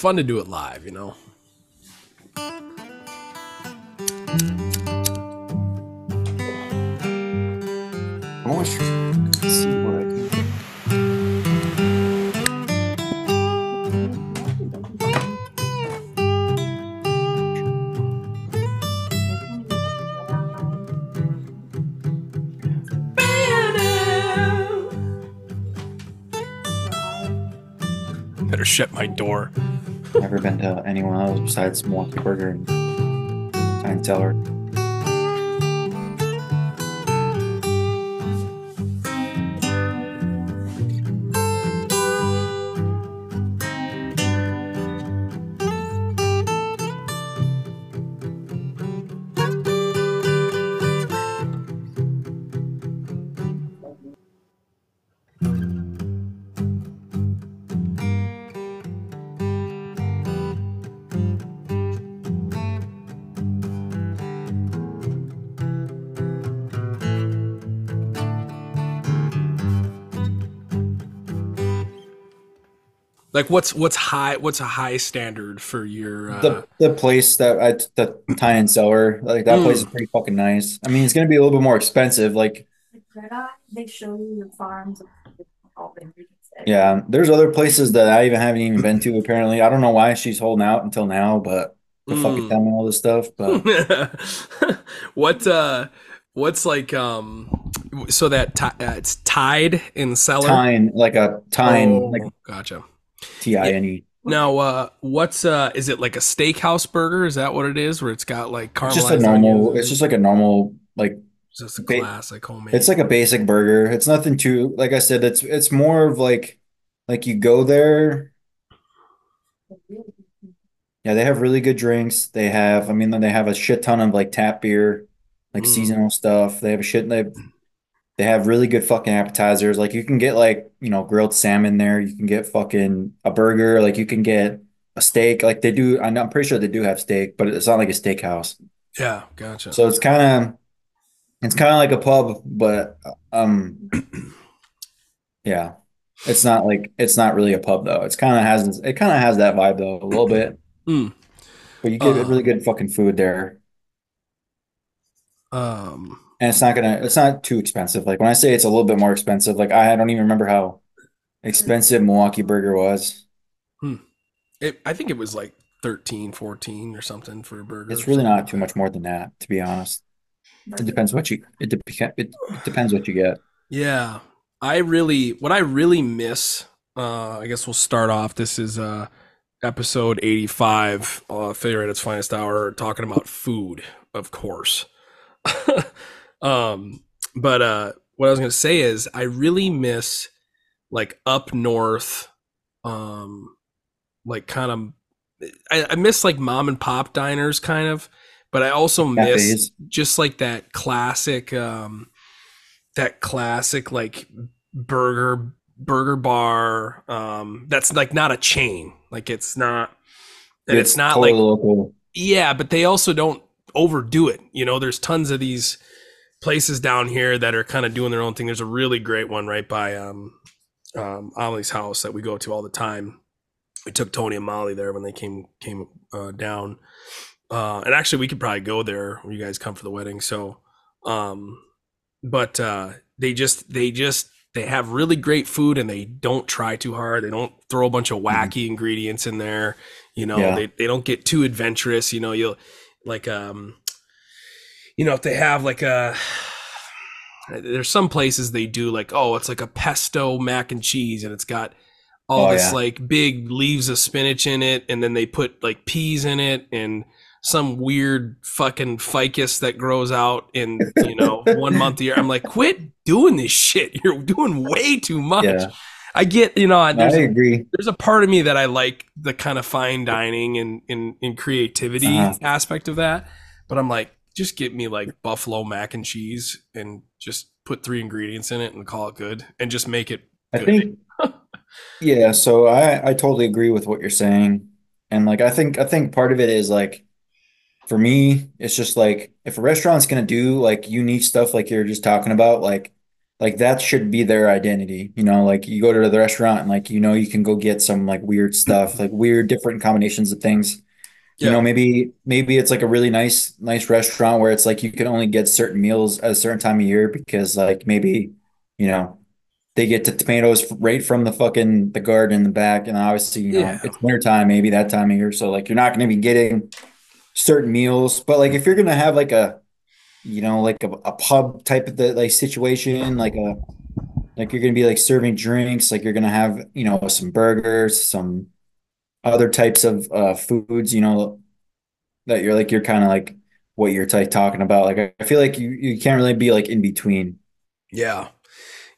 fun to do it live, you know. I wish. Let's see what I can. Better shut my door. Never been to anyone else besides Milwaukee Burger and Time Teller. Like what's what's high what's a high standard for your uh The the place that I the Tine and Cellar, like that Mm. place is pretty fucking nice. I mean, it's gonna be a little bit more expensive. Like, Like Red Eye, they show you the farms of all the ingredients. there. yeah, there's other places that I even haven't even been to. Apparently, I don't know why she's holding out until now, but to fucking Mm. tell me all this stuff. But what uh what's like um so that ti- uh, it's tied in cellar Tine, like a Tine, Oh, like gotcha T I N E. now uh what's uh is it like a steakhouse burger is that what it is where it's got like It's just a caramelized normal. onions It's just like a normal, like It's just a ba- classic homemade It's like a basic burger. It's nothing too, like I said, it's it's more of like like you go there. Yeah, they have really good drinks. They have, I mean, they have a shit ton of like tap beer, like Mm. seasonal stuff. They have a shit they they have really good fucking appetizers. Like you can get like, you know, grilled salmon there. You can get fucking a burger, like you can get a steak. Like they do, I'm pretty sure they do have steak, but it's not like a steakhouse. yeah gotcha So it's kind of it's kind of like a pub, but um yeah. It's not like it's not really a pub though. It's kind of has it kind of has that vibe though, a little bit. Mm. But you get Uh. really good fucking food there. um And it's not gonna it's not too expensive. Like when I say it's a little bit more expensive, like I don't even remember how expensive Milwaukee Burger was. it, I think it was like 13 14 or something for a burger It's really not too much more than that, to be honest. It depends what you it, dep- it, it depends what you get. Yeah. I really what I really miss uh I guess we'll start off this is uh episode 85 uh Failure at its finest hour talking about food of course. um but uh what I was to say is I really miss like up north um like kind of I, I miss like mom and pop diners kind of but I also miss just like that classic um that classic like burger burger bar um that's like not a chain. Like it's not and it's, not totally like local. yeah but they also don't overdo it. You know there's tons of these places down here that are kind of doing their own thing. There's a really great one right by um um Ollie's house that we go to all the time. We took Tony and Molly there when they came came uh, down. Uh and actually we could probably go there when you guys come for the wedding so um but uh they just they just they have really great food and they don't try too hard. They don't throw a bunch of wacky ingredients in there. You know Yeah. they, they don't get too adventurous. You know you'll like um you know if they have like a there's some places they do like oh it's like a pesto mac and cheese and it's got all Oh, this yeah. like big leaves of spinach in it and then they put like peas in it and some weird fucking ficus that grows out in you know one month a year i'm like quit doing this shit you're doing way too much Yeah. i get you know I there's a, agree. there's a part of me that i like the kind of fine dining and in in creativity Uh-huh. aspect of that but i'm like just get me like buffalo mac and cheese and just put three ingredients in it and call it good and just make it I think, yeah, so I I totally agree with what you're saying. And like I think I think part of it is like for me, it's just like if a restaurant's gonna do like unique stuff like you're just talking about, like like that should be their identity. You know, like you go to the restaurant and like you know you can go get some like weird stuff, like weird different combinations of things. You know, maybe maybe it's like a really nice nice restaurant where it's like you can only get certain meals at a certain time of year because like maybe, you know, they get the tomatoes right from the fucking the garden in the back and obviously, you know, Yeah. it's wintertime maybe that time of year. So like you're not going to be getting certain meals, but like if you're going to have like a you know, like a, a pub type of the like situation, like a like you're gonna be like serving drinks, like you're gonna have, you know, some burgers, some other types of uh foods, you know, that you're like you're kind of like what you're like talking about. Like I feel like you you can't really be like in between Yeah.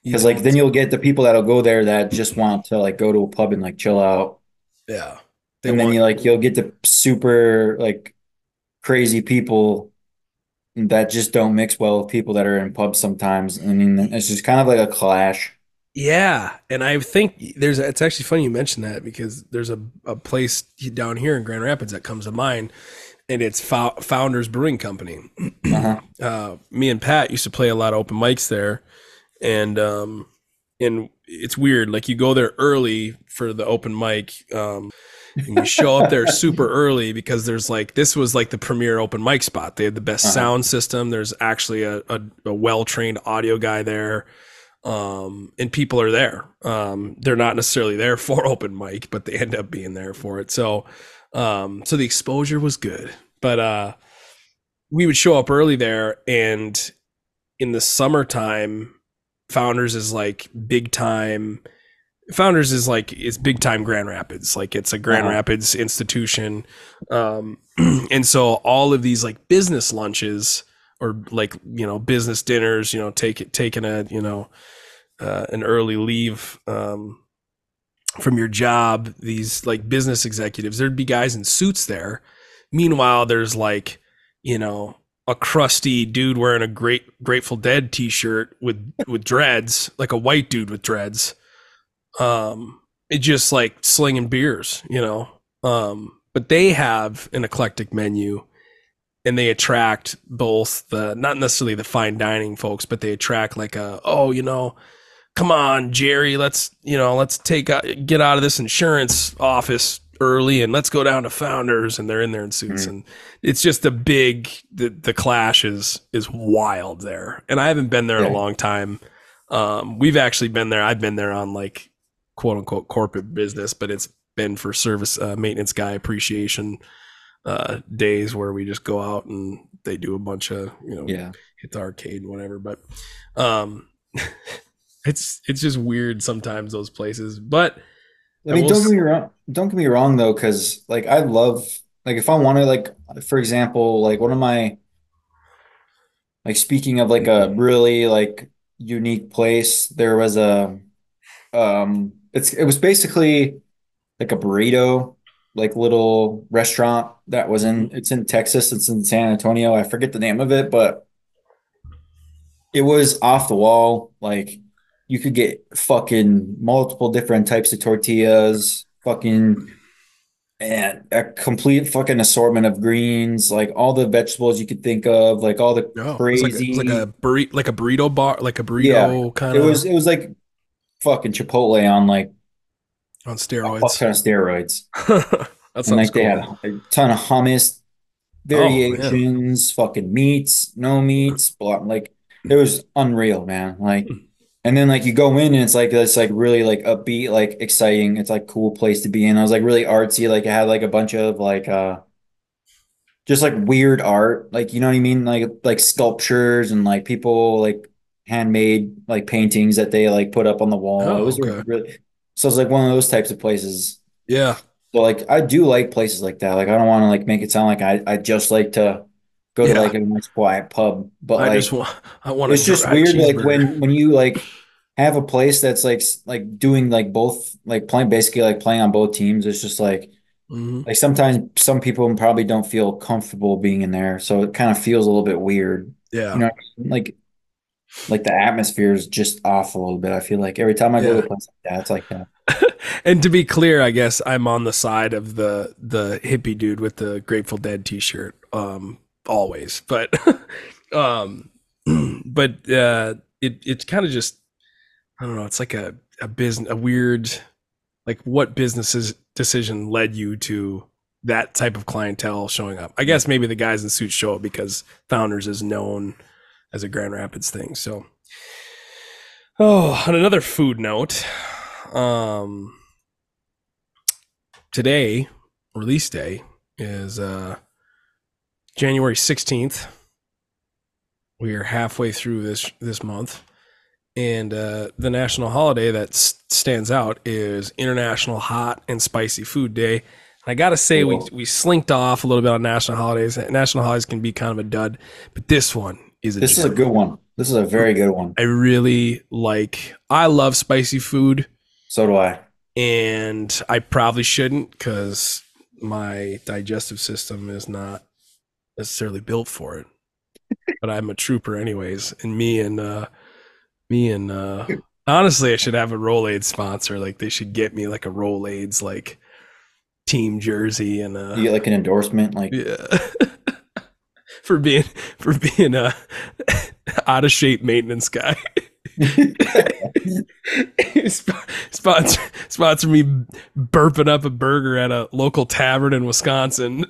because like then you'll get the people that'll go there that just want to like go to a pub and like chill out, yeah. They and then want- you like you'll get the super like crazy people that just don't mix well with people that are in pubs sometimes. I mean, it's just kind of like a clash. Yeah, and I think there's it's actually funny you mentioned that because there's a, a place down here in Grand Rapids that comes to mind, and it's Fo- Founders Brewing Company. Uh-huh. Uh, me and Pat used to play a lot of open mics there, and um, and it's weird. Like you go there early for the open mic, um, and you show up there super early because there's like this was like the premier open mic spot. They had the best Uh-huh. sound system. There's actually a, a, a well trained audio guy there um, and people are there. Um, they're not necessarily there for open mic, but they end up being there for it. So, um, so the exposure was good, but uh, we would show up early there, and in the summertime, Founders is like big time. Founders is like it's big time Grand Rapids, like it's a Grand Uh-huh. Rapids institution, um, and so all of these like business lunches or like you know business dinners, you know, take taking a you know uh, an early leave um, from your job, these like business executives, there'd be guys in suits there. Meanwhile, there's like, you know, a crusty dude wearing a great Grateful Dead t-shirt with with dreads, like a white dude with dreads. Um, it just like slinging beers, you know. Um, but they have an eclectic menu and they attract both the not necessarily the fine dining folks, but they attract like a oh, you know, come on, Jerry, let's you know, let's take out, get out of this insurance office early and let's go down to Founders, and they're in there in suits, Mhm. and it's just a big the the clash is is wild there, and I haven't been there in a long time. Um, we've actually been there. I've been there on like quote unquote corporate business, but it's been for service uh, maintenance guy appreciation uh, days where we just go out and they do a bunch of you know Yeah. hit the arcade and whatever. But um, it's it's just weird sometimes those places. But I mean, will don't get me wrong. Don't get me wrong though, because like I love like if I want to like for example, like one of my like speaking of like a really like unique place, there was a um it's it was basically like a burrito like little restaurant that was in it's in Texas, it's in San Antonio. I forget the name of it, but it was off the wall. Like you could get fucking multiple different types of tortillas, fucking and a complete fucking assortment of greens, like all the vegetables you could think of, like all the oh, crazy. like a, like a burrito, like a burrito bar, like a Yeah, burrito kind it of was it was like fucking Chipotle on like on steroids. ton of steroids. that And sounds like they had a ton of hummus Oh, variations, fucking meats, no meats, blah, like it was unreal, man. Like. and then like you go in and it's like it's like really like upbeat, like exciting. It's like cool place to be in. I was like really artsy. Like it had like a bunch of like uh just like weird art, like you know what I mean, like like sculptures and like people like handmade like paintings that they like put up on the wall. Oh, it was okay. really so it's like one of those types of places. yeah, So like I do like places like that. Like I don't want to like make it sound like I, I just like to go to like a nice quiet pub, but I like just want I want. it's just weird like when when you like have a place that's like like doing like both like playing basically like playing on both teams. It's just like hmm like sometimes some people probably don't feel comfortable being in there, so it kind of feels a little bit weird. yeah, You know, like like the atmosphere is just off a little bit. I feel like every time I go to Yeah. a place like that, it's like that. and to be clear, I guess I'm on the side of the the hippie dude with the Grateful Dead T-shirt, um, always. But, um, but uh, it it's kind of just I don't know. It's like a a business, a weird, like what businesses decision led you to that type of clientele showing up? I guess maybe the guys in suits show up because Founders is known as a Grand Rapids thing. So, oh, on another food note, um, today release day is uh January sixteenth. We are halfway through this this month and uh, the national holiday that s- stands out is International Hot and Spicy Food Day. And I gotta say, we Cool. we slinked off a little bit on national holidays. National holidays can be kind of a dud, but this one is a This is a good one. This is a very good one. I really like. I love spicy food, So do I. and I probably shouldn't because my digestive system is not necessarily built for it. but I'm a trooper anyways, and me and uh me and uh honestly I should have a Rolaids sponsor. Like they should get me like a Rolaids like team jersey and uh You get like an endorsement, like yeah. for being for being a out of shape maintenance guy. Sp- sponsor sponsor me burping up a burger at a local tavern in Wisconsin.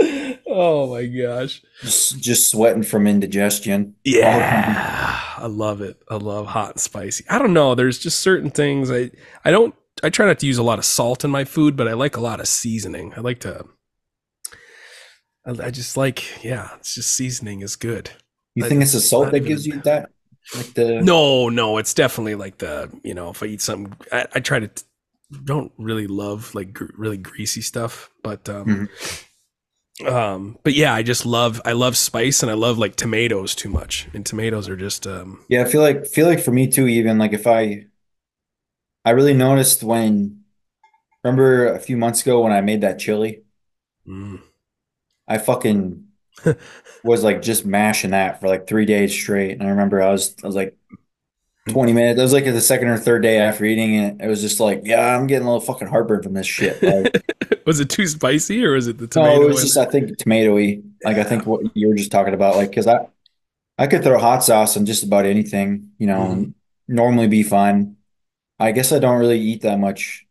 Oh my gosh. just just sweating from indigestion. Yeah. I love it. I love hot and spicy. I don't know, there's just certain things I I don't I try not to use a lot of salt in my food, but I like a lot of seasoning. I like to I, I just like yeah, it's just seasoning is good. You think it's the salt that even- gives you that? Like the No, no, it's definitely like the you know if I eat something, I, I try to t- don't really love like gr- really greasy stuff, but um, um, but yeah, I just love I love spice and I love like tomatoes too much, and tomatoes are just um, Yeah, I feel like feel like for me too, even like if I I really noticed when remember a few months ago when I made that chili, mm, I fucking was like just mashing that for like three days straight. And I remember I was I was like 20 minutes. That was like the second or third day after eating it. It was just like, yeah, I'm getting a little fucking heartburn from this shit. Like, was it too spicy or was it the no, tomato? it was just? I think tomatoey. Like I think what you were just talking about, like because I I could throw hot sauce on just about anything, you know, and normally be fine. I guess I don't really eat that much.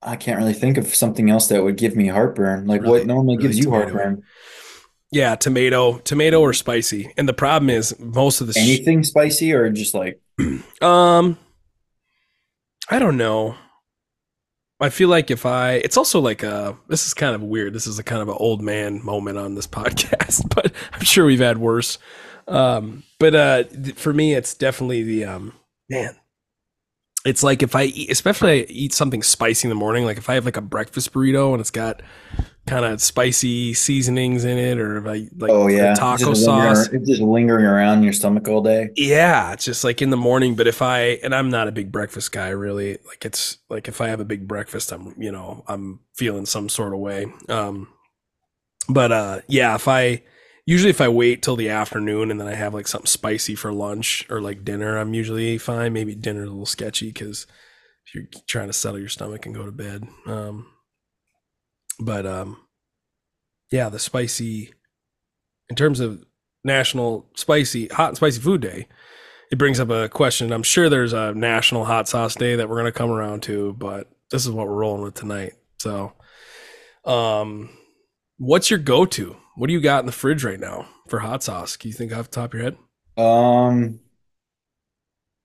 I can't really think of something else that would give me heartburn. Like Really- what normally really gives you tomatoey. heartburn? Yeah, tomato, tomato or spicy, and the problem is most of the sh- Anything spicy or just like Um, I don't know. I feel like if I, it's also like a, this is kind of weird. This is a kind of an old man moment on this podcast, but I'm sure we've had worse. Um, but uh, for me, it's definitely the um, man. It's like if I eat, especially if I eat something spicy in the morning, like if I have like a breakfast burrito and it's got kind of spicy seasonings in it, or I like oh yeah, taco lingering- sauce, it's just lingering around your stomach all day. yeah, it's just like in the morning. But if I and I'm not a big breakfast guy, really. Like it's like if I have a big breakfast, I'm you know I'm feeling some sort of way. Um, but uh, yeah, if I usually if I wait till the afternoon and then I have like something spicy for lunch or like dinner, I'm usually fine. Maybe dinner's a little sketchy because if you're trying to settle your stomach and go to bed. Um, but um, yeah, the spicy in terms of national spicy hot and spicy food day it brings up a question. I'm sure there's a national hot sauce day that we're to come around to but this is what we're rolling with tonight. So um what's your go-to? What do you got in the fridge right now for hot sauce? Can you think off the top of your head? Um,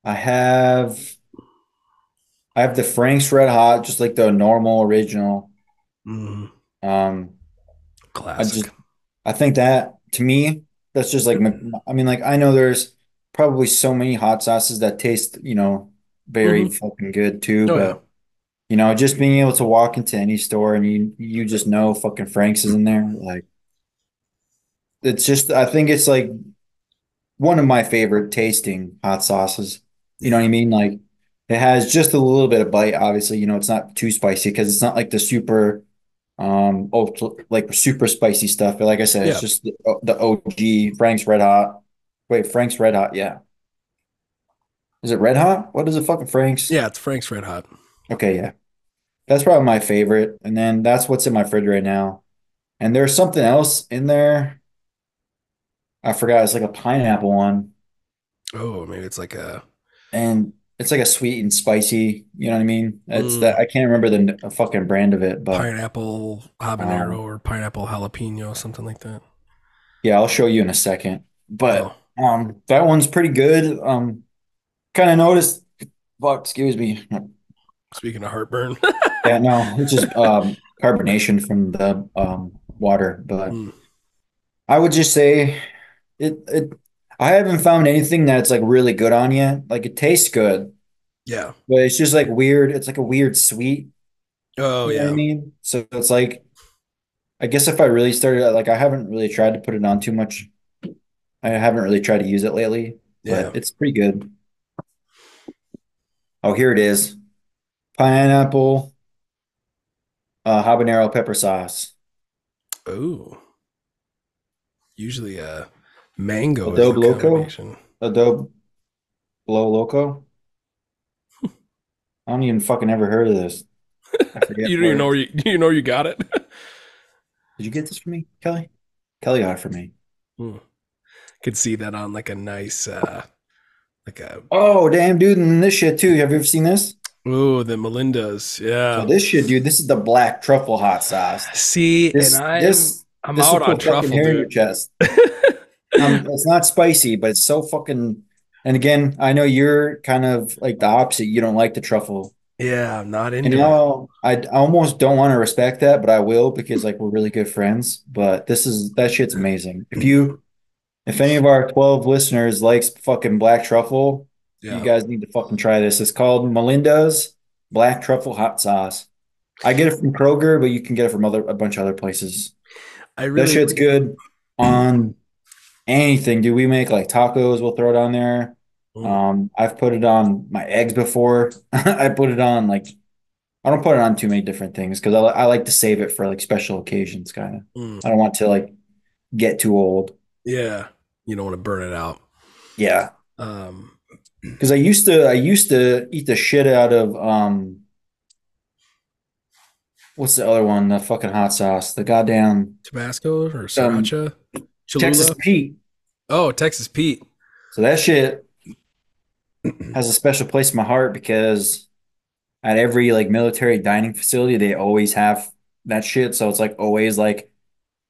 I have I have the Frank's Red Hot, just like the normal original. Mm, Um, I classic just I think that to me, that's just like I mean, like I know there's probably so many hot sauces that taste, you know, very fucking good too, Oh, but yeah. you know, just being able to walk into any store and you you just know fucking Frank's is in there, like it's just I think it's like one of my favorite tasting hot sauces. You know what I mean? Like it has just a little bit of bite, obviously, you know, it's not too spicy because it's not like the super um oh, like super spicy stuff. But like I said, Yeah. it's just the, the OG Frank's Red Hot. Wait, Frank's Red Hot, yeah. Is it Red Hot? What is it fucking Frank's? yeah it's frank's red hot Okay, yeah. That's probably my favorite. And then that's what's in my fridge right now. And there's something else in there. I forgot. It's like a pineapple one. Oh, maybe it's like a and it's like a sweet and spicy. You know what I mean? It's Mm. that I can't remember the fucking brand of it, but pineapple habanero Um, or pineapple jalapeno, something like that. yeah, I'll show you in a second. But Oh, um, that one's pretty good. Um, kind of noticed. Fuck, excuse me. speaking of heartburn. Yeah, no, it's just um carbonation from the um water, but. Mm. I would just say it it I haven't found anything that's like really good on yet. Like it tastes good, yeah. but it's just like weird. It's like a weird sweet. Oh, yeah. Know what I mean? So it's like I guess if I really started like I haven't really tried to put it on too much. I haven't really tried to use it lately, but Yeah. it's pretty good. Oh, here it is. Pineapple uh habanero pepper sauce. Oh. Usually uh mango Adobo Loco? Adobe Blow Loco. I don't even fucking ever heard of this. You don't even know where you, you know you got it? Did you get this for me, Kelly? Kelly got it for me. Could see that on like a nice uh like a Oh, damn, dude, and this shit too. Have you ever seen this? oh the Melinda's. Yeah. So this shit, dude, this is the black truffle hot sauce. See, This, and I'm this, I'm this out on truffle, hair in your chest. Um, it's not spicy, but it's so fucking. And again, I know you're kind of like the opposite. You don't like the truffle. yeah, I'm not into it. now I, I almost don't want to respect that, but I will because like we're really good friends. But this is that shit's amazing. If you, if any of our 12 listeners likes fucking black truffle, Yeah. you guys need to fucking try this. It's called Melinda's Black Truffle Hot Sauce. I get it from Kroger, but you can get it from other a bunch of other places. I really That shit's good on anything. Do we make like tacos? We'll throw it on there. Mm. Um, I've put it on my eggs before. I put it on like I don't put it on too many different things because I, I like to save it for like special occasions, kind of. Mm. I don't want to like get too old. Yeah. You don't want to burn it out. Yeah, Um because I used to I used to eat the shit out of um, what's the other one? The fucking hot sauce, the goddamn Tabasco or sriracha? Texas Pete. Oh, Texas Pete. So that shit has a special place in my heart because at every like military dining facility, they always have that shit. So it's like always like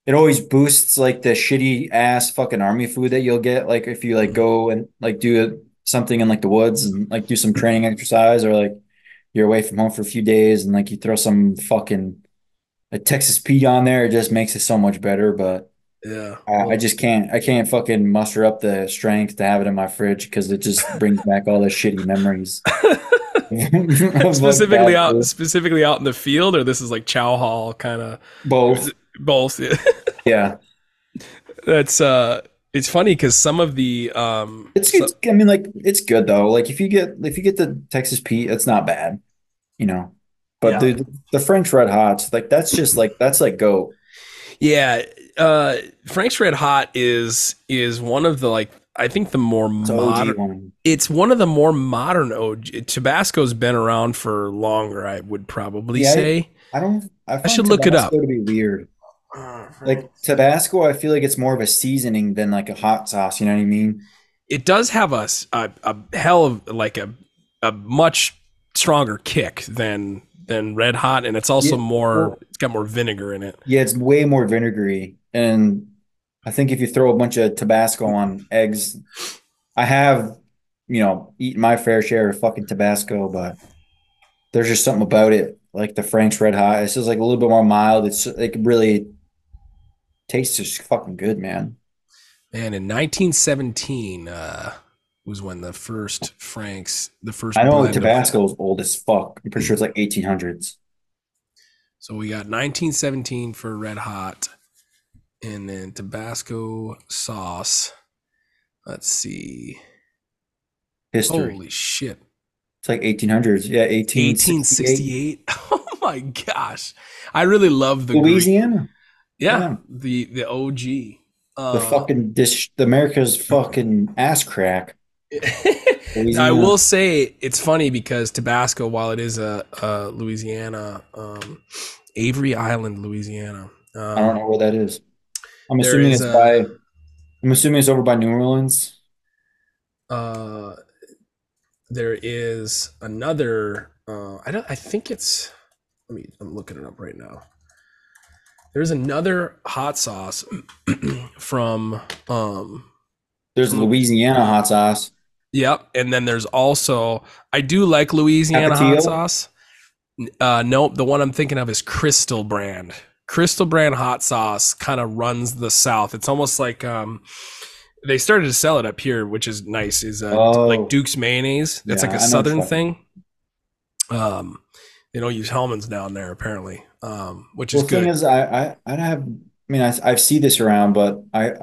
it always boosts like the shitty ass fucking army food that you'll get like if you like mm-hmm. go and like do something in like the woods and like do some training exercise or like you're away from home for a few days and like you throw some fucking a Texas Pete on there, it just makes it so much better. But Yeah. I, I just can't I can't fucking muster up the strength to have it in my fridge because it just brings back all the shitty memories. specifically out food. specifically out in the field or this is like chow hall kind of both. both Yeah. that's uh it's funny because some of the um It's, so- it's I mean like it's good though. Like if you get if you get the Texas Pete, it's not bad. You know. But Yeah. the the Frank's Red Hots, like that's just like that's like go. yeah uh frank's red hot is is one of the like i think the more It's modern one. it's one of the more modern og tabasco's been around for longer i would probably Yeah, say I don't I, find should look it up. To be weird. Like Tabasco, I feel like it's more of a seasoning than like a hot sauce, you know what I mean? it does have a, s- a, a hell of like a a much stronger kick than than red hot and it's also Yeah, more well- it's got more vinegar in it Yeah, it's way more vinegary. And I think if you throw a bunch of Tabasco on eggs, I have, you know, eaten my fair share of fucking Tabasco, but there's just something about it, like the Frank's Red Hot. It's just like a little bit more mild. It's like really tastes just fucking good, man. Man, in 1917 uh, was when the first Franks, the first I know blend of- Tabasco is old as fuck. I'm pretty sure it's like 1800s. so we got 1917 for Red Hot, and then Tabasco sauce. Let's see. History. Holy shit! It's like 1800s. Yeah, 1868. 1868. Oh my gosh! I really love the Greek- Louisiana. Yeah, yeah. the the OG. Uh, The fucking dish, the America's fucking ass crack. I will say it's funny because Tabasco, while it is a, a Louisiana, um, Avery Island, Louisiana. Um, I don't know where that is. I'm assuming it's a- by. I'm assuming it's over by New Orleans. uh, there is another. Uh, I don't. I think it's. Let me. I'm looking it up right now. There's another hot sauce from. Um, There's Louisiana hot sauce. Yep, and then there's also I do like Louisiana hot sauce. Uh, nope, the one I'm thinking of is Crystal Brand. Crystal Brand hot sauce kind of runs the South. It's almost like um, they started to sell it up here, which is nice. Is uh, Oh. like Duke's mayonnaise. That's Yeah, like a I Southern thing. Um, they don't use Hellmann's down there apparently, um, which Well, is the thing good. is, I, I, I have, I mean, I, I see this around, but I,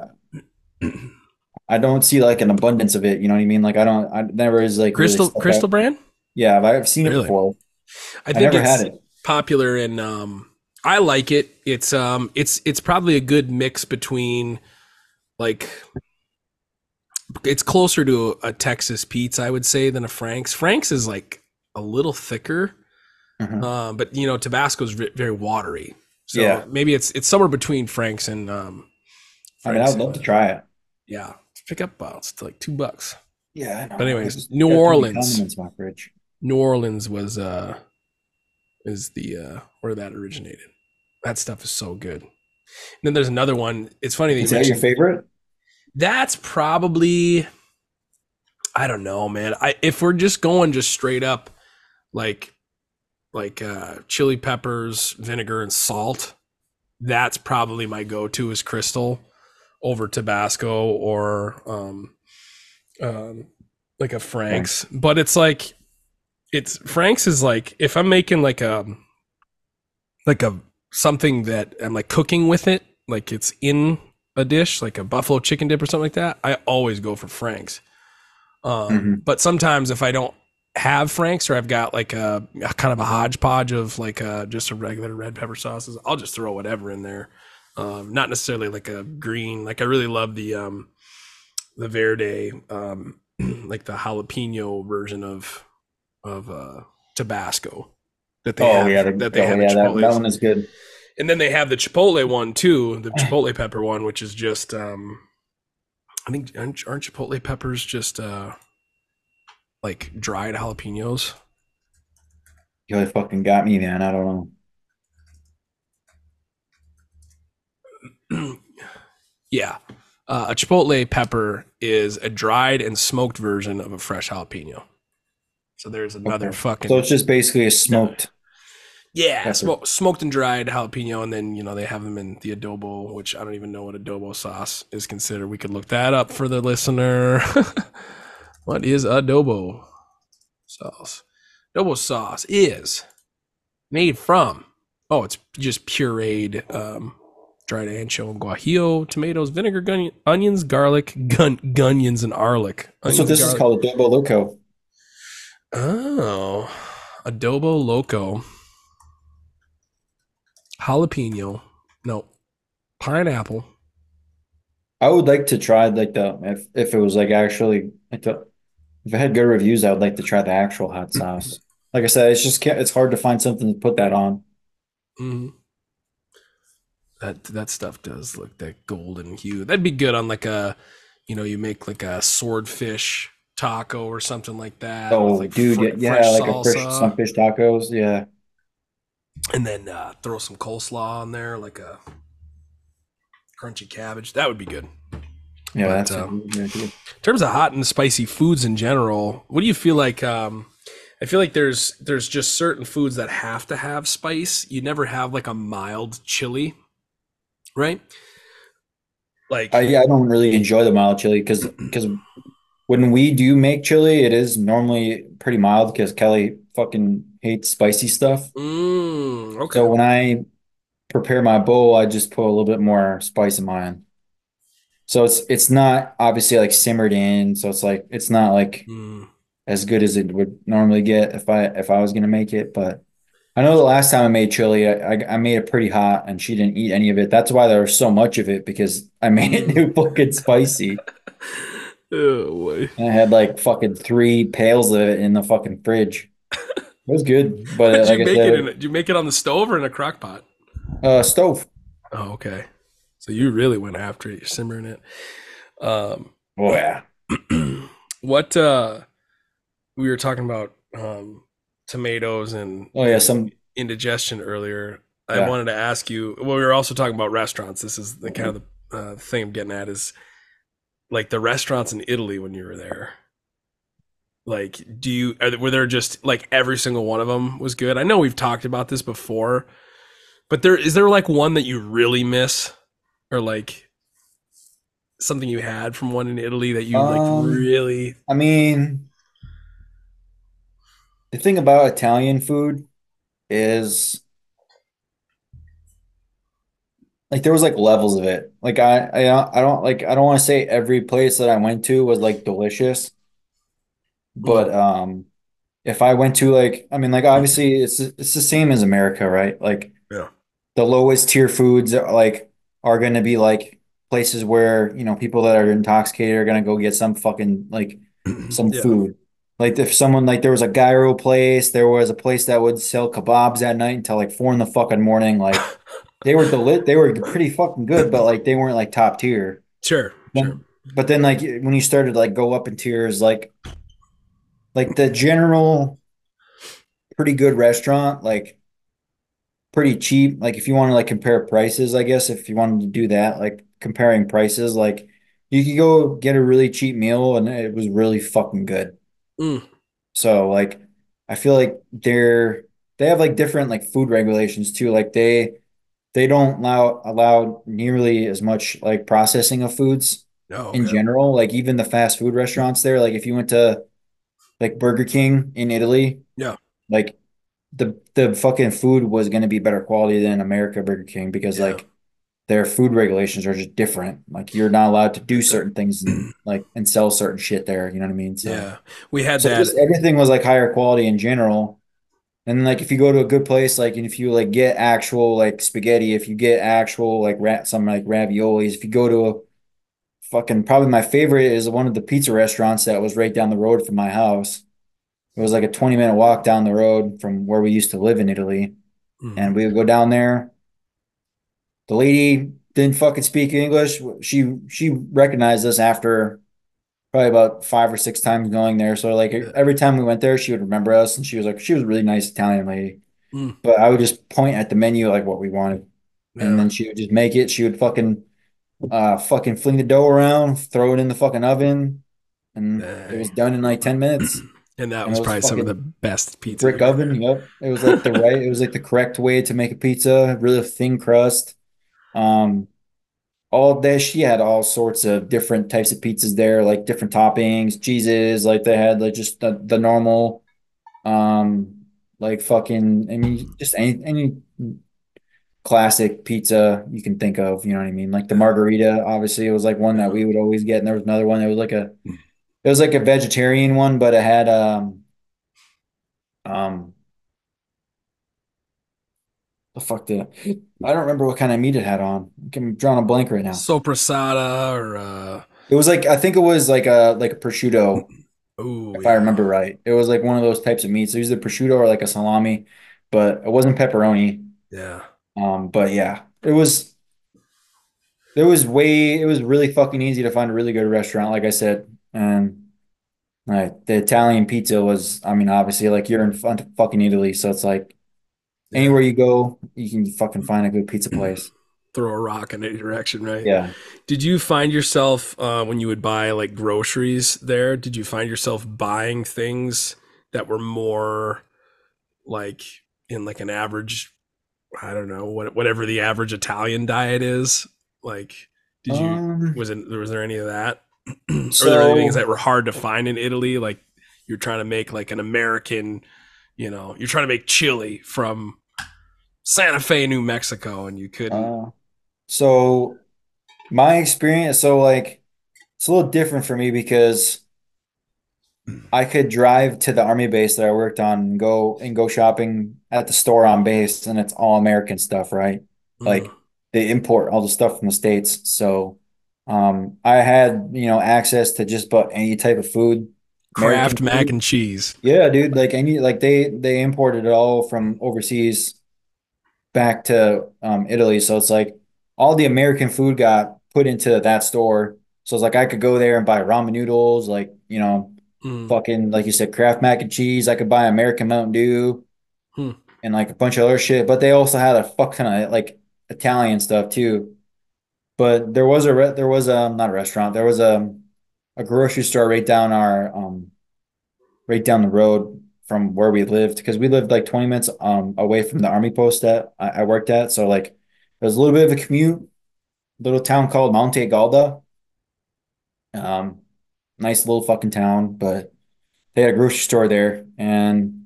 I don't see like an abundance of it. You know what I mean? Like, I don't, I never is like really Crystal out. Crystal Brand. Yeah, I've, I've seen it Really? before. I I think never it's, had it. popular in um I like it. It's um it's it's probably a good mix between like it's closer to a Texas Pete's I would say than a Frank's. Frank's is like a little thicker. Mhm. Uh, but you know Tabasco's ve- very watery. So Yeah. maybe it's it's somewhere between Frank's and um I mean, I'd love and- to try it. Yeah. Pick up uh, it's like 2 bucks. Yeah, I know. But anyways, New got too many Orleans. New Orleans was uh is the uh where that originated. That stuff is so good. And then there's another one. It's funny that you Is that your favorite? that's probably I don't know, man. I if we're just going just straight up like like uh chili peppers, vinegar and salt, that's probably my go-to is crystal over Tabasco or um um like a Frank's. But it's like it's Frank's is like if I'm making like a like a something that I'm like cooking with it, like it's in a dish, like a buffalo chicken dip or something like that, I always go for Frank's. Um, Mhm. But sometimes if I don't have Frank's or I've got like a, a kind of a hodgepodge of like uh just a regular red pepper sauces, I'll just throw whatever in there. Um, not necessarily like a green. Like I really love the um, the Verde, um, like the jalapeno version of of uh, Tabasco that they Oh have. yeah, that they oh, have yeah, that, that one is good. And then they have the Chipotle one too, the Chipotle pepper one, which is just um I think aren't, aren't Chipotle peppers just uh like dried jalapenos? You really fucking got me, man. I don't know. yeah. Uh, a Chipotle pepper is a dried and smoked version of a fresh jalapeno. So there's another Okay. fucking So it's just basically a smoked. yeah, pepper. smoke, smoked and dried jalapeno, and then you know they have them in the adobo, which I don't even know what adobo sauce is considered. We could look that up for the listener. what is adobo sauce? Adobo sauce is made from oh, it's just pureed um, dried ancho, and guajillo, tomatoes, vinegar, gun- onions, garlic, gun, gunions, and arlic. That's what Onions, this is garlic- called, adobo loco. Oh, adobo loco, jalapeno, no, pineapple. I would like to try like the if if it was like actually like the if it had good reviews, I would like to try the actual hot sauce. Like I said, it's just it's hard to find something to put that on. Mhm. That that stuff does look that golden hue. That'd be good on like a, you know, you make like a swordfish taco or something like that. Oh, like dude, fre- yeah, fresh like a fish, some fish tacos, yeah. and then uh, throw some coleslaw on there, like a crunchy cabbage. That would be good. Yeah, But, that's a um, good idea. In terms of hot and spicy foods in general, what do you feel like? Um, I feel like there's there's just certain foods that have to have spice. You never have like a mild chili, right? Like I, yeah, I don't really enjoy the mild chili because because when we do make chili, it is normally pretty mild because Kelly fucking hates spicy stuff. Mm, okay. So when I prepare my bowl, I just put a little bit more spice in mine. So it's it's not obviously like simmered in, so it's like it's not like Mm, as good as it would normally get if I if I was gonna make it. But I know the last time I made chili, I, I, I made it pretty hot and she didn't eat any of it. That's why there was so much of it because I made it too fucking spicy. oh I had like fucking three pails of it in the fucking fridge. It was good, but Did like you make it said, in? Did you make it on the stove or in a crock pot? uh, stove. Oh, okay. So you really went after it. You're simmering it. Um, Oh yeah. What uh we were talking about um tomatoes and Oh yeah, some indigestion earlier. I wanted to ask you. Well, we were also talking about restaurants. This is the kind of the uh, thing I'm getting at is like the restaurants in Italy when you were there. Like, do you are, there- were there just like every single one of them was good? I know we've talked about this before, but there is there like one that you really miss, or like something you had from one in Italy that you like Um, really? I mean, the thing about Italian food is like there was like levels of it. Like I I don't- I don't like I don't want to say every place that I went to was like delicious, but um if I went to like I mean like obviously it's it's the same as America, right? Like Yeah. the lowest tier foods are like are going to be like places where, you know, people that are intoxicated are going to go get some fucking like some Yeah. food. Like if someone like there was a gyro place, there was a place that would sell kebabs at night until like four in the fucking morning. Like they were deli they were pretty fucking good, but like they weren't like top tier. Sure, But, sure. but then like when you started to like go up in tiers, like like the general pretty good restaurant, like pretty cheap. Like if you want to like compare prices, I guess if you wanted to do that, like comparing prices, like you could go get a really cheap meal and it was really fucking good. Mm, So like I feel like they're they have like different like food regulations too. Like they they don't allow allow nearly as much like processing of foods no, in general. Like even the fast food restaurants there, like if you went to like Burger King in Italy, Yeah. like the the fucking food was gonna be better quality than America Burger King because Yeah. like their food regulations are just different. Like you're not allowed to do certain things and like and sell certain shit there. You know what I mean? So Yeah, we had so that. just everything was like higher quality in general. And like if you go to a good place, like and if you like get actual like spaghetti, if you get actual like rat some like raviolis, if you go to a fucking probably my favorite is one of the pizza restaurants that was right down the road from my house. It was like a 20 minute walk down the road from where we used to live in Italy. Mhm. And we would go down there. The lady didn't fucking speak English. She she recognized us after probably about five or six times going there. So like every time we went there, she would remember us, and she was like she was a really nice Italian lady. Mm. But I would just point at the menu like what we wanted, and then she would just make it. She would fucking uh fucking fling the dough around, throw it in the fucking oven, and it was done in like ten minutes. and that and was was probably some of the best pizza. Brick oven, yep. It was like the right, it was like the correct way to make a pizza, really thin crust. Um, all day she had all sorts of different types of pizzas there, like different toppings, cheeses, like they had like just the, the normal, um, like fucking, I mean, just any any classic pizza you can think of, you know what I mean? Like the margarita, obviously, it was like one that we would always get, and there was another one that was like a, it was like a vegetarian one, but it had um, um, the fuck did it? I don't remember what kind of meat it had on. I'm drawing a blank right now. Soppressata or uh It was like I think it was like a like a prosciutto, oh if I remember right. It was like one of those types of meats. It was either prosciutto or like a salami, but it wasn't pepperoni. Yeah. Um, but yeah, it was it was way it was really fucking easy to find a really good restaurant, like I said. And like the Italian pizza was, I mean, obviously like you're in fucking Italy, so it's like Yeah. Anywhere you go, you can fucking find a good pizza place. Throw a rock in any direction, right? Yeah. Did you find yourself uh, when you would buy like groceries there? Did you find yourself buying things that were more like in like an average, I don't know, what whatever the average Italian diet is? Like, did you Um, was it was there any of that? or there any things that were hard to find in Italy? Like you're trying to make like an American, you know, you're trying to make chili from Santa Fe, New Mexico, and you couldn't. uh, so my experience, so like it's a little different for me because I could drive to the army base that I worked on and go and go shopping at the store on base, and it's all American stuff, right? Like Mm. they import all the stuff from the States. So um I had, you know, access to just about any type of food. Kraft American mac food. and cheese. Yeah, dude, like any like they they imported it all from overseas back to um Italy. So it's like all the American food got put into that store. So it's like I could go there and buy ramen noodles, like, you know, Mm. fucking like you said, Kraft mac and cheese. I could buy American Mountain Dew Hmm. and like a bunch of other shit. But they also had a fuck ton of like Italian stuff too. But there was a re- there was a not a restaurant. There was a a grocery store right down our um right down the road from where we lived because we lived like 20 minutes um away from the army post that I, I worked at. So like it was a little bit of a commute. Little town called Montegalda. Um, nice little fucking town, but they had a grocery store there and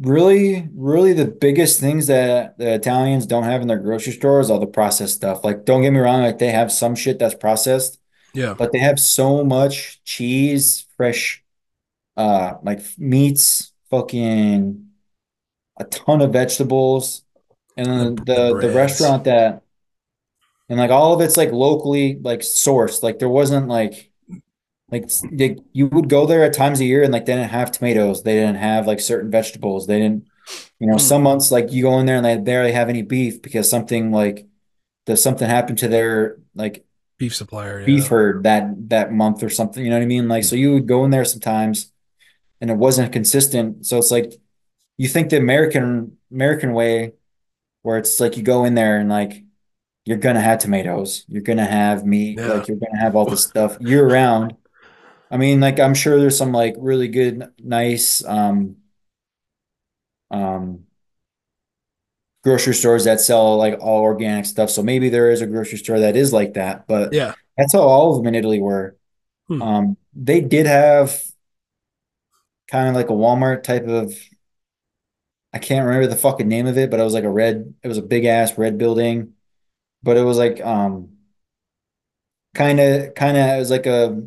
really really the biggest things that the Italians don't have in their grocery stores all the processed stuff. Like don't get me wrong, like they have some shit that's processed, Yeah. but they have so much cheese, fresh uh like meats, fucking a ton of vegetables. And then The- the the restaurant that and like all of it's like locally like sourced. Like there wasn't like like they, you would go there at times a year and like they didn't have tomatoes. They didn't have like certain vegetables. They didn't, you know, Hmm. some months like you go in there and they barely have any beef because something like there's something happened to their like Beef supplier. Yeah. beef herd that that month or something. You know what I mean? Like so you would go in there sometimes and it wasn't consistent. So it's like you think the American American way where it's like you go in there and like you're gonna have tomatoes, you're gonna have meat, Yeah. like you're gonna have all this stuff year round. I mean, like I'm sure there's some like really good, nice um um grocery stores that sell like all organic stuff. So maybe there is a grocery store that is like that, but Yeah. that's how all of them in Italy were. Hmm. Um, they did have kind of like a Walmart type of I can't remember the fucking name of it, but it was like a red, it was a big ass red building, but it was like um kind of kind of it was like a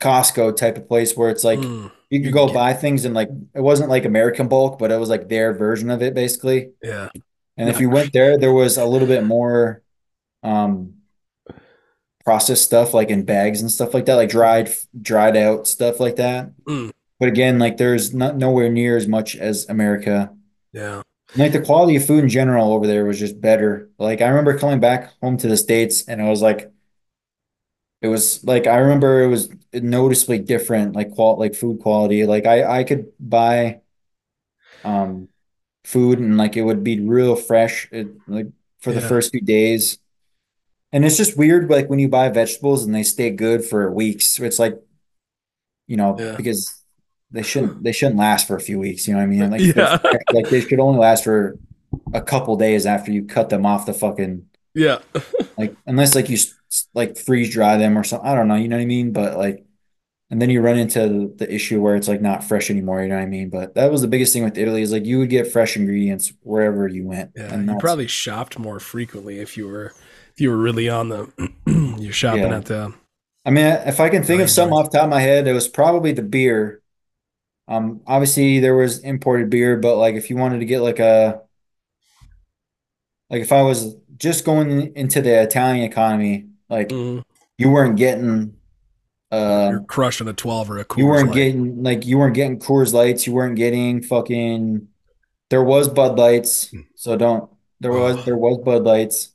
Costco type of place where it's like Mm. you could go get- buy things and like it wasn't like American bulk, but it was like their version of it basically. Yeah. And if you went there, there was a little bit more um processed stuff like in bags and stuff like that, like dried dried out stuff like that. Mm. But again, like there's not nowhere near as much as America. Yeah. Like the quality of food in general over there was just better. Like I remember coming back home to the States and I was like it was like I remember it was noticeably different, like qual like food quality. Like I I could buy um food and like it would be real fresh it, like for the first few days. And it's just weird like when you buy vegetables and they stay good for weeks. It's like you know, Yeah. because they shouldn't they shouldn't last for a few weeks, you know what I mean? Like Yeah. like they should only last for a couple days after you cut them off the fucking Yeah. like unless like you like freeze dry them or something. I don't know, you know what I mean? But like and then you run into the issue where it's like not fresh anymore, you know what I mean? But that was the biggest thing with Italy is like you would get fresh ingredients wherever you went. Yeah. And You probably shopped more frequently if you were if you were really on the you're shopping Yeah. at the I mean, if I can think of something off the top of my head, it was probably the beer. Um, obviously there was imported beer, but like if you wanted to get like a like if I was just going into the Italian economy, like Mm. you weren't getting uh you're crushing a 12 or a Coors you weren't Light. getting like you weren't getting Coors Lights, you weren't getting fucking there was Bud Lights, so don't there was there was Bud Lights.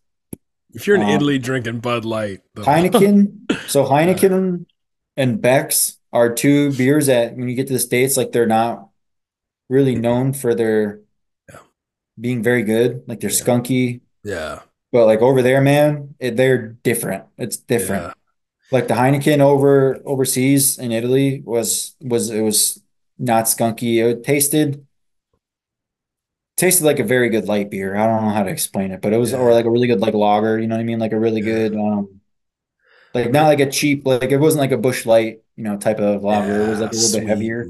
if you're in um, Italy drinking Bud Light, the- Heineken. So Heineken and Beck's are two beers that when you get to the States, like they're not really known for their Yeah. being very good. Like they're Yeah. skunky, yeah. but like over there, man, it, they're different. It's different. Yeah. Like the Heineken over overseas in Italy was was it was not skunky. It tasted tasted like a very good light beer. I don't know how to explain it, but it was or like a really good like lager, you know what I mean? Like a really good um like not like a cheap like it wasn't like a Busch Light, you know, type of lager. It was like a Yeah, little bit heavier,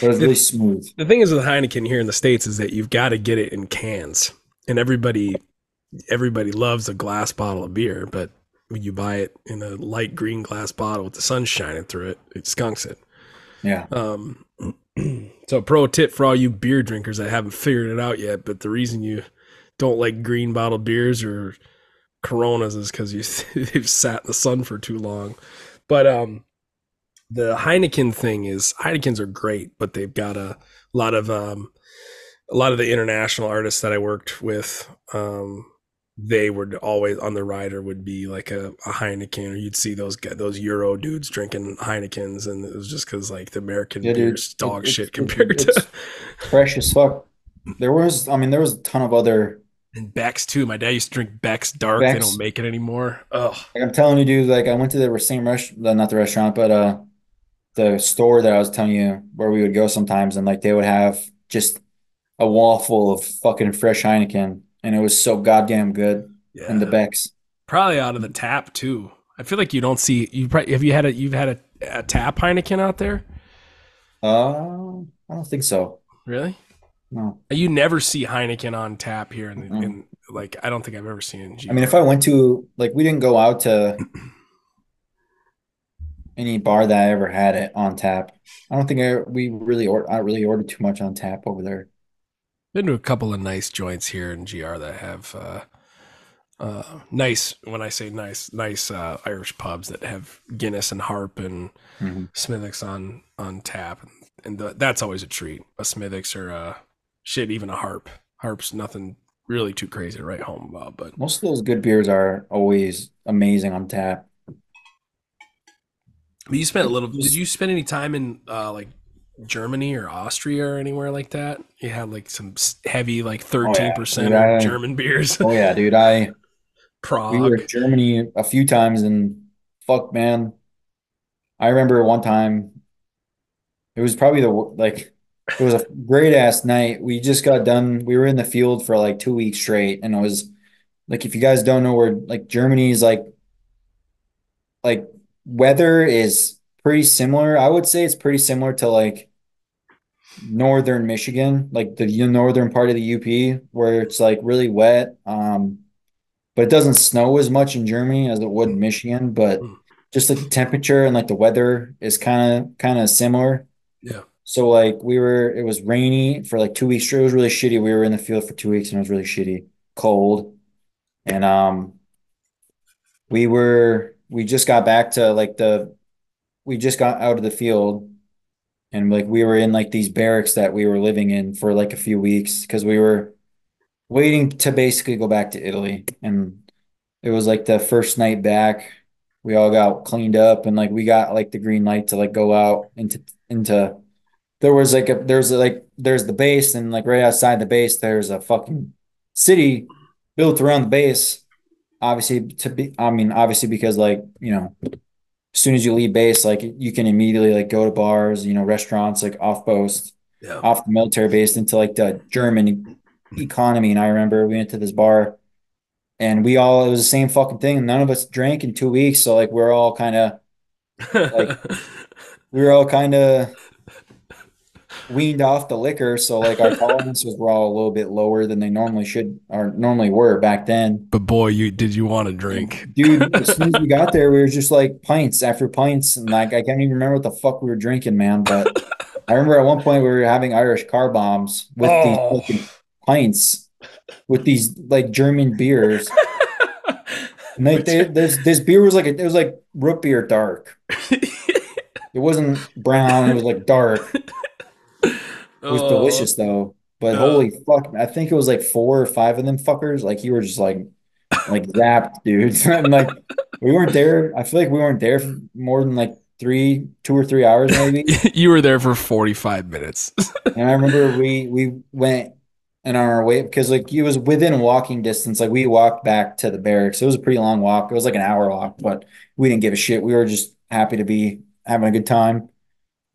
but it was The- really smooth. The thing is with Heineken here in the States is that you've got to get it in cans. And everybody everybody loves a glass bottle of beer, but when you buy it in a light green glass bottle with the sun shining through it, it skunks it. Yeah. Um, so pro tip for all you beer drinkers that haven't figured it out yet, but the reason you don't like green bottle beers or Coronas is because you they've sat in the sun for too long. But um, the Heineken thing is Heinekens are great, but they've got a lot of um, a lot of the international artists that I worked with um, they would always on the rider would be like a, a Heineken, or you'd see those those Euro dudes drinking Heinekens, and it was just because like the American Yeah, beer's dog it- shit it's- compared it's- to Fresh as fuck. There was, I mean, there was a ton of other. And Beck's too. My dad used to drink Beck's Dark. They don't make it anymore. Oh, Like I'm telling you, dude. Like I went to the same restaurant, not the restaurant, but uh, the store that I was telling you where we would go sometimes, and like they would have just a wall full of fucking fresh Heineken, and it was so goddamn good. yeah. And the Becks. Probably out of the tap too. I feel like you don't see you. Probably, have you had a you've had a, a tap Heineken out there? Uh, I don't think so. Really? No. You never see Heineken on tap here, and Mm-mm. in like I don't think I've ever seen I mean, if I went to like, we didn't go out to any bar that I ever had it on tap. I don't think I we really or I really ordered too much on tap over there. been to a couple of nice joints here in GR that have uh, uh, nice. When I say nice, nice uh, Irish pubs that have Guinness and Harp and Mhm. Smithwick's on on tap, and, and the, that's always a treat. A Smithwick's or a shit, even a Harp. Harp's nothing really too crazy to write home about, but Most of those good beers are always amazing on tap. But you spent a little. Did you spend any time in uh, like Germany or Austria or anywhere like that? You had like some heavy, like thirteen percent I- German beers. Oh yeah, dude. I Prague. we were in Germany a few times and fuck man. I remember one time it was probably the like it was a great ass night. We just got done. We were in the field for like two weeks straight, and it was like if you guys don't know where like Germany's like like weather is pretty similar. I would say it's pretty similar to like northern Michigan, like the northern part of the UP, where it's like really wet. Um, but it doesn't snow as much in Germany as it would in Michigan. But Mm. just like the temperature and like the weather is kind of kind of similar. Yeah. So like we were, it was rainy for like two weeks straight. It was really shitty. We were in the field for two weeks and it was really shitty, cold, and um, we were we just got back to like the we just got out of the field. And like we were in like these barracks that we were living in for like a few weeks because we were waiting to basically go back to Italy. And it was like the first night back. We all got cleaned up and like we got like the green light to like go out into into there was like a there's like there's the base and like right outside the base there's a fucking city built around the base. Obviously to be I mean obviously because like you know as soon as you leave base like you can immediately like go to bars you know restaurants like off post Yeah. off the military base into like the German economy. And I remember we went to this bar and we all it was the same fucking thing. None of us drank in two weeks. So like we're all kind of like- we were all kind of weaned off the liquor so like our tolerances were all a little bit lower than they normally should or normally were back then but boy, you did you want to drink? Dude, as soon as we got there, we were just like pints after pints, and like I can't even remember what the fuck we were drinking, man. But I remember at one point we were having Irish car bombs with Oh. these fucking pints with these like German beers. And they, they this this beer was like a, it was like root beer dark. It wasn't brown, it was like dark. It was Oh, delicious though. But Yeah. holy fuck, I think it was like four or five of them fuckers. Like you were just like like zapped, dude. and like we weren't there. I feel like we weren't there for more than like three, two or three hours maybe. you were there for forty five minutes. And I remember we we went and on our way because like it was within walking distance. Like we walked back to the barracks. It was a pretty long walk. It was like an hour walk, but we didn't give a shit. We were just happy to be having a good time.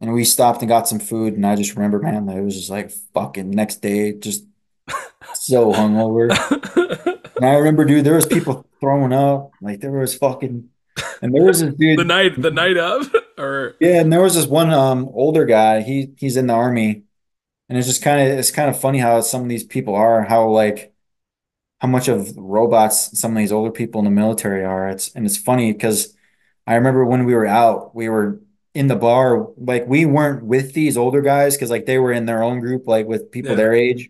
And we stopped and got some food. And I just remember, man, that it was just like fucking next day, just so hungover. And I remember, dude, there was people throwing up. Like there was fucking, and there was this dude. the night the night of or Yeah, and there was this one um older guy. He he's in the army, and it's just kind of it's kind of funny how some of these people are, how like how much of robots some of these older people in the military are. It's and it's funny because I remember when we were out, we were in the bar, like we weren't with these older guys because like they were in their own group, like with people Yeah. their age,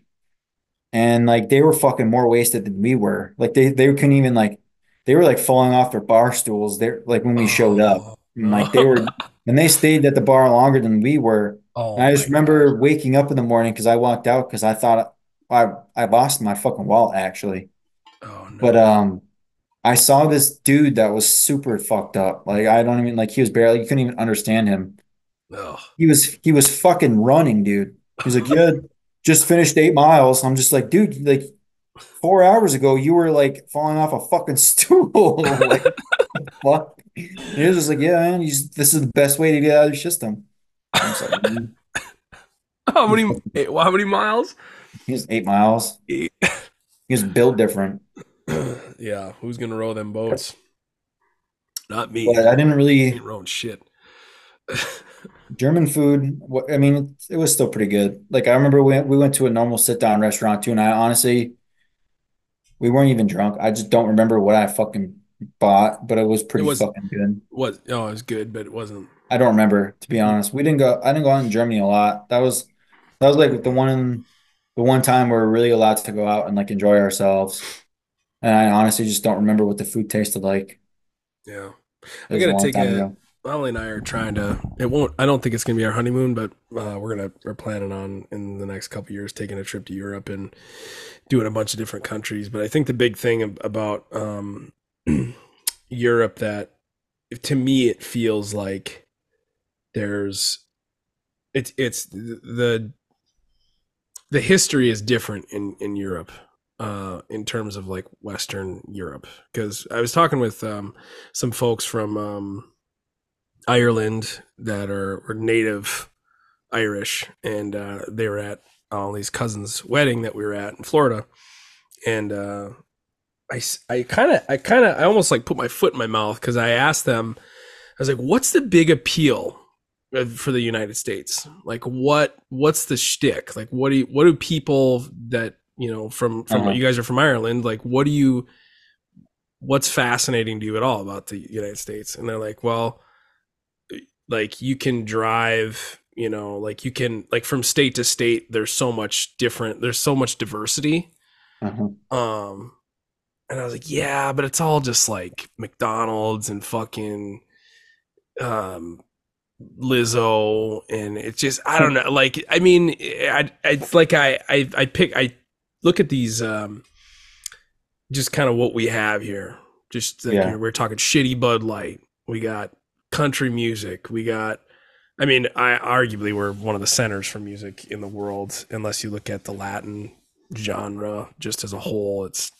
and like they were fucking more wasted than we were. Like they they couldn't even like they were like falling off their bar stools. They're like when we showed up. And like they were, and they stayed at the bar longer than we were. Oh, I just remember waking up in the morning because I walked out because I thought I I lost my fucking wallet actually. Oh no. But um, I saw this dude that was super fucked up. Like I don't even like he was barely you couldn't even understand him. Ugh. He was he was fucking running, dude. He's like, yeah, just finished eight miles. I'm just like, dude, like four hours ago you were like falling off a fucking stool. like, fuck. And he was just like, yeah, man, just- this is the best way to get out of your system. Like, "Mm." how many eh, well, how many miles? He's eight miles. Eight. He was built different. Yeah, who's gonna row them boats? Not me. But I didn't really rowing shit. German food. I mean, it, it was still pretty good. Like I remember we we went to a normal sit down restaurant too, and I honestly, we weren't even drunk. I just don't remember what I fucking bought, but it was pretty was- fucking good. Was oh, it was good, but it wasn't. I don't remember to be honest. We didn't go. I didn't go out in Germany a lot. That was that was like the one the one time we're really allowed to go out and like enjoy ourselves. And I honestly just don't remember what the food tasted like. Yeah, I gotta take a- ago. Molly and I are trying to. It won't. I don't think it's gonna be our honeymoon, but uh, we're gonna. We're planning on in the next couple years taking a trip to Europe and doing a bunch of different countries. But I think the big thing about um, Europe that, to me, it feels like there's, it's it's the the history is different in in Europe uh in terms of like western europe because i was talking with um some folks from um ireland that are, native irish and uh they were at ollie's cousin's wedding that we were at in florida and uh i i kind of i kind of i almost like put my foot in my mouth because i asked them i was like what's the big appeal for the United States. Like what what's the shtick? Like what do you, what do people that you know from from Uh-huh. you guys are from Ireland? Like what do you what's fascinating to you at all about the United States? And they're like, well, like you can drive, you know, like you can like from state to state. There's so much different. There's so much diversity. Uh-huh. Um, and I was like, yeah, but it's all just like McDonald's and fucking um Lizzo and it's just I don't know like I mean I I it's like I I I pick I look at these um just kind of what we have here. Just Yeah. we're talking shitty Bud Light. We got country music. We got I mean I arguably we're one of the centers for music in the world unless you look at the Latin genre just as a whole. It's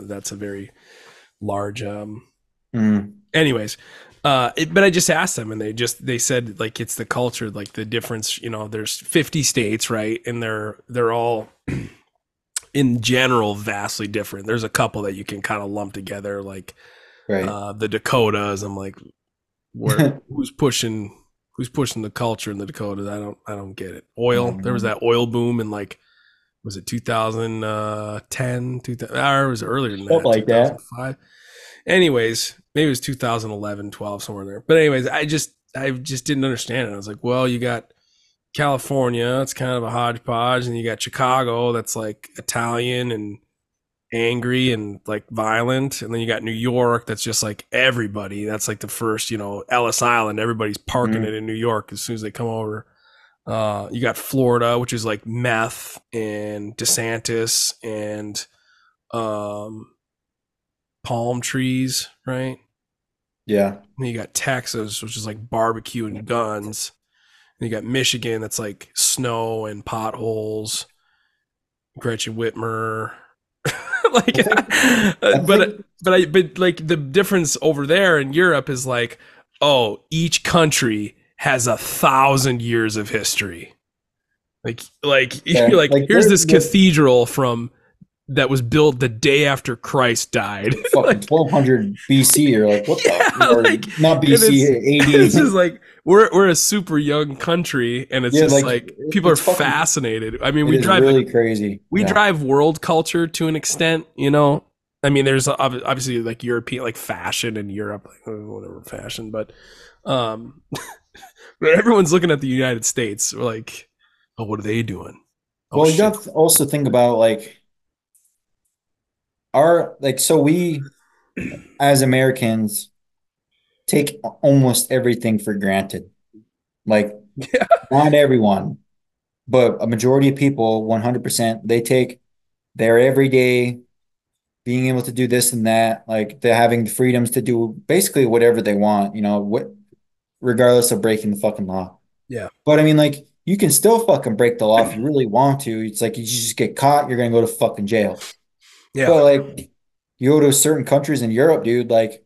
that's a very large um Mm. anyways uh it, but i just asked them and they just they said like it's the culture like the difference you know there's 50 states right? And they're they're all in general vastly different. There's a couple that you can kind of lump together like Right. uh the dakotas. I'm like where who's pushing who's pushing the culture in the dakotas? I don't i don't get it. Oil there was that oil boom in like was it 2010 2000 or was it earlier than that like that. 2005 anyways maybe it was 2011 12 somewhere there. But anyways i just i just didn't understand it. I was like well you got california it's kind of a hodgepodge and you got chicago that's like italian and angry and like violent and then you got new york that's just like everybody that's like the first you know ellis island everybody's parking Mhm. it in new york as soon as they come over uh you got florida which is like meth and desantis and um palm trees right Yeah. and then you got Texas, which is like barbecue and guns. You got Michigan, that's like snow and potholes. Gretchen Whitmer. like, I but think- but I but like the difference over there in Europe is like, oh, each country has a thousand years of history. Like like Yeah, like, like, here's this cathedral from that was built the day after Christ died. Fucking 1200 BC or like what the Yeah, like, not BC this AD. is like we're we're a super young country, and it's Yeah, just like, like, people are fucking- fascinated. I mean, we drive really crazy. we Yeah. drive world culture to an extent, you know. I mean, there's obviously like European like fashion in Europe, like uh, whatever fashion, but um, but everyone's looking at the United States. We're like, oh, what are they doing? Oh, Well, you shit. have to also think about like our like so we as Americans take almost everything for granted. Like Yeah. not everyone, but a majority of people, 100%, they take their everyday being able to do this and that, like they're having the freedoms to do basically whatever they want, you know, what regardless of breaking the fucking law. Yeah. But I mean, like, you can still fucking break the law if you really want to. It's like you just get caught, you're gonna go to fucking jail. Yeah. But like, you go to certain countries in Europe, dude, like,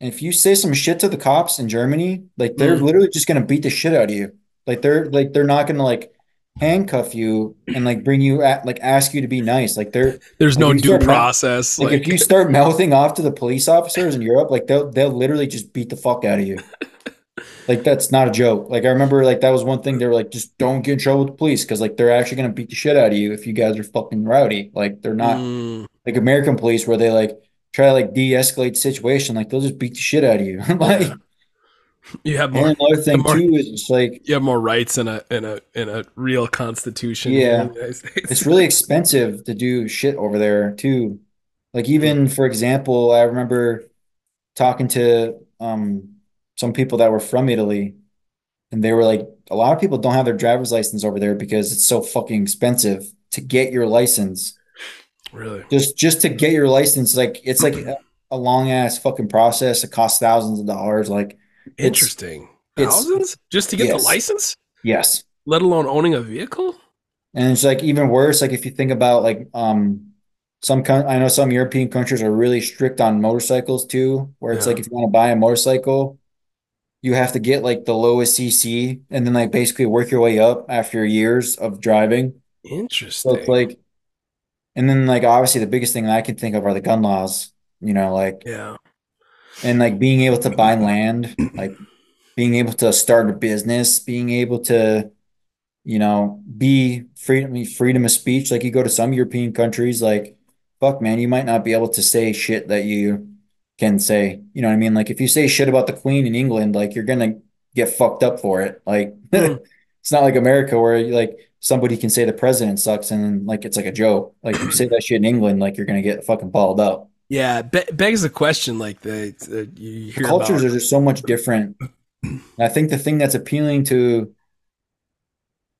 and if you say some shit to the cops in Germany, like they're Mm. literally just gonna beat the shit out of you. Like they're like they're not gonna like handcuff you and like bring you at like ask you to be nice. Like they're There's no like, you due process. like, Like, if you start mouthing off to the police officers in Europe, like they'll they'll literally just beat the fuck out of you. Like that's not a joke. Like I remember like that was one thing they were like, just don't get in trouble with the police because like they're actually gonna beat the shit out of you if you guys are fucking rowdy. Like they're not Mm, like American police where they like try to like de-escalate the situation, like they'll just beat the shit out of you. like you have and more. another thing more- too is it's like You have more rights in a in a in a real constitution. Yeah. in the States. it's really expensive to do shit over there too. Like even for example, I remember talking to um some people that were from Italy and they were like a lot of people don't have their driver's license over there because it's so fucking expensive to get your license. really Just just to get your license like it's like a, a long ass fucking process. It costs thousands of dollars like interesting. it's- Thousands just to get the license, yes. let alone owning a vehicle. And it's like even worse, like if you think about like um some I know some European countries are really strict on motorcycles too, where it's Yeah. like if you want to buy a motorcycle, you have to get like the lowest CC and then like basically work your way up after years of driving. Interesting. So it's like and then like obviously the biggest thing that I can think of are the gun laws, you know, like yeah. and like being able to buy land, like being able to start a business, being able to, you know, be freedom freedom of speech. Like you go to some European countries, like fuck man, you might not be able to say shit that you can say. You know what I mean? Like if you say shit about the Queen in England, like you're gonna get fucked up for it. Like Hmm. it's not like America where like somebody can say the president sucks and like it's like a joke. Like you say that shit in England, like you're gonna get fucking balled up. Yeah, be- begs the question. Like the, the you the cultures about, are just so much different. I think the thing that's appealing to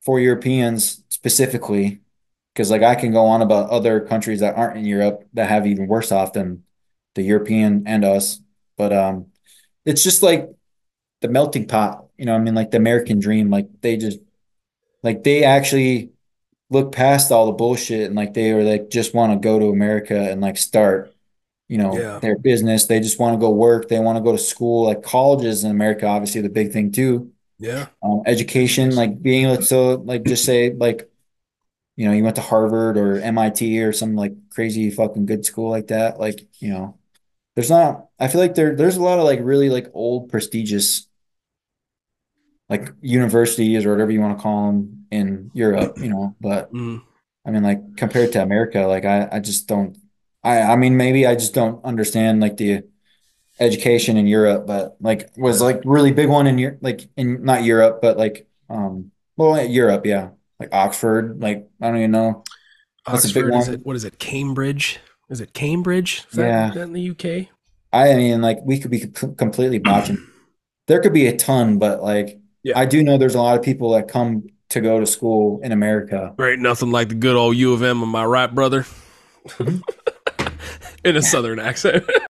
for Europeans specifically, because like I can go on about other countries that aren't in Europe that have even worse off than the European and us, but um, it's just like the melting pot. You know, I mean, like the American dream. Like they just like they actually look past all the bullshit and like they are like just want to go to America and like start you know Yeah. their business they just want to go work they want to go to school like colleges in America obviously the big thing too yeah, um, education like being able to like just say like you know you went to Harvard or MIT or some like crazy fucking good school like that like you know there's not I feel like there there's a lot of like really like old prestigious like universities or whatever you want to call them in Europe you know but Mm. I mean, like compared to America, like I, I just don't. I, I mean, maybe I just don't understand like the education in Europe, but like was like really big one in Europe, like in not Europe, but like um, well, Europe, yeah, like Oxford, like I don't even know. That's a big Oxford. Is one. it what is it? Cambridge. Is it Cambridge? Is Yeah. is that in the UK? I mean, like we could be completely botching. There could be a ton, but like Yeah. I do know there's a lot of people that come to go to school in America. Right, nothing like the good old U of M. Am I right, brother? Mhm. in a southern accent.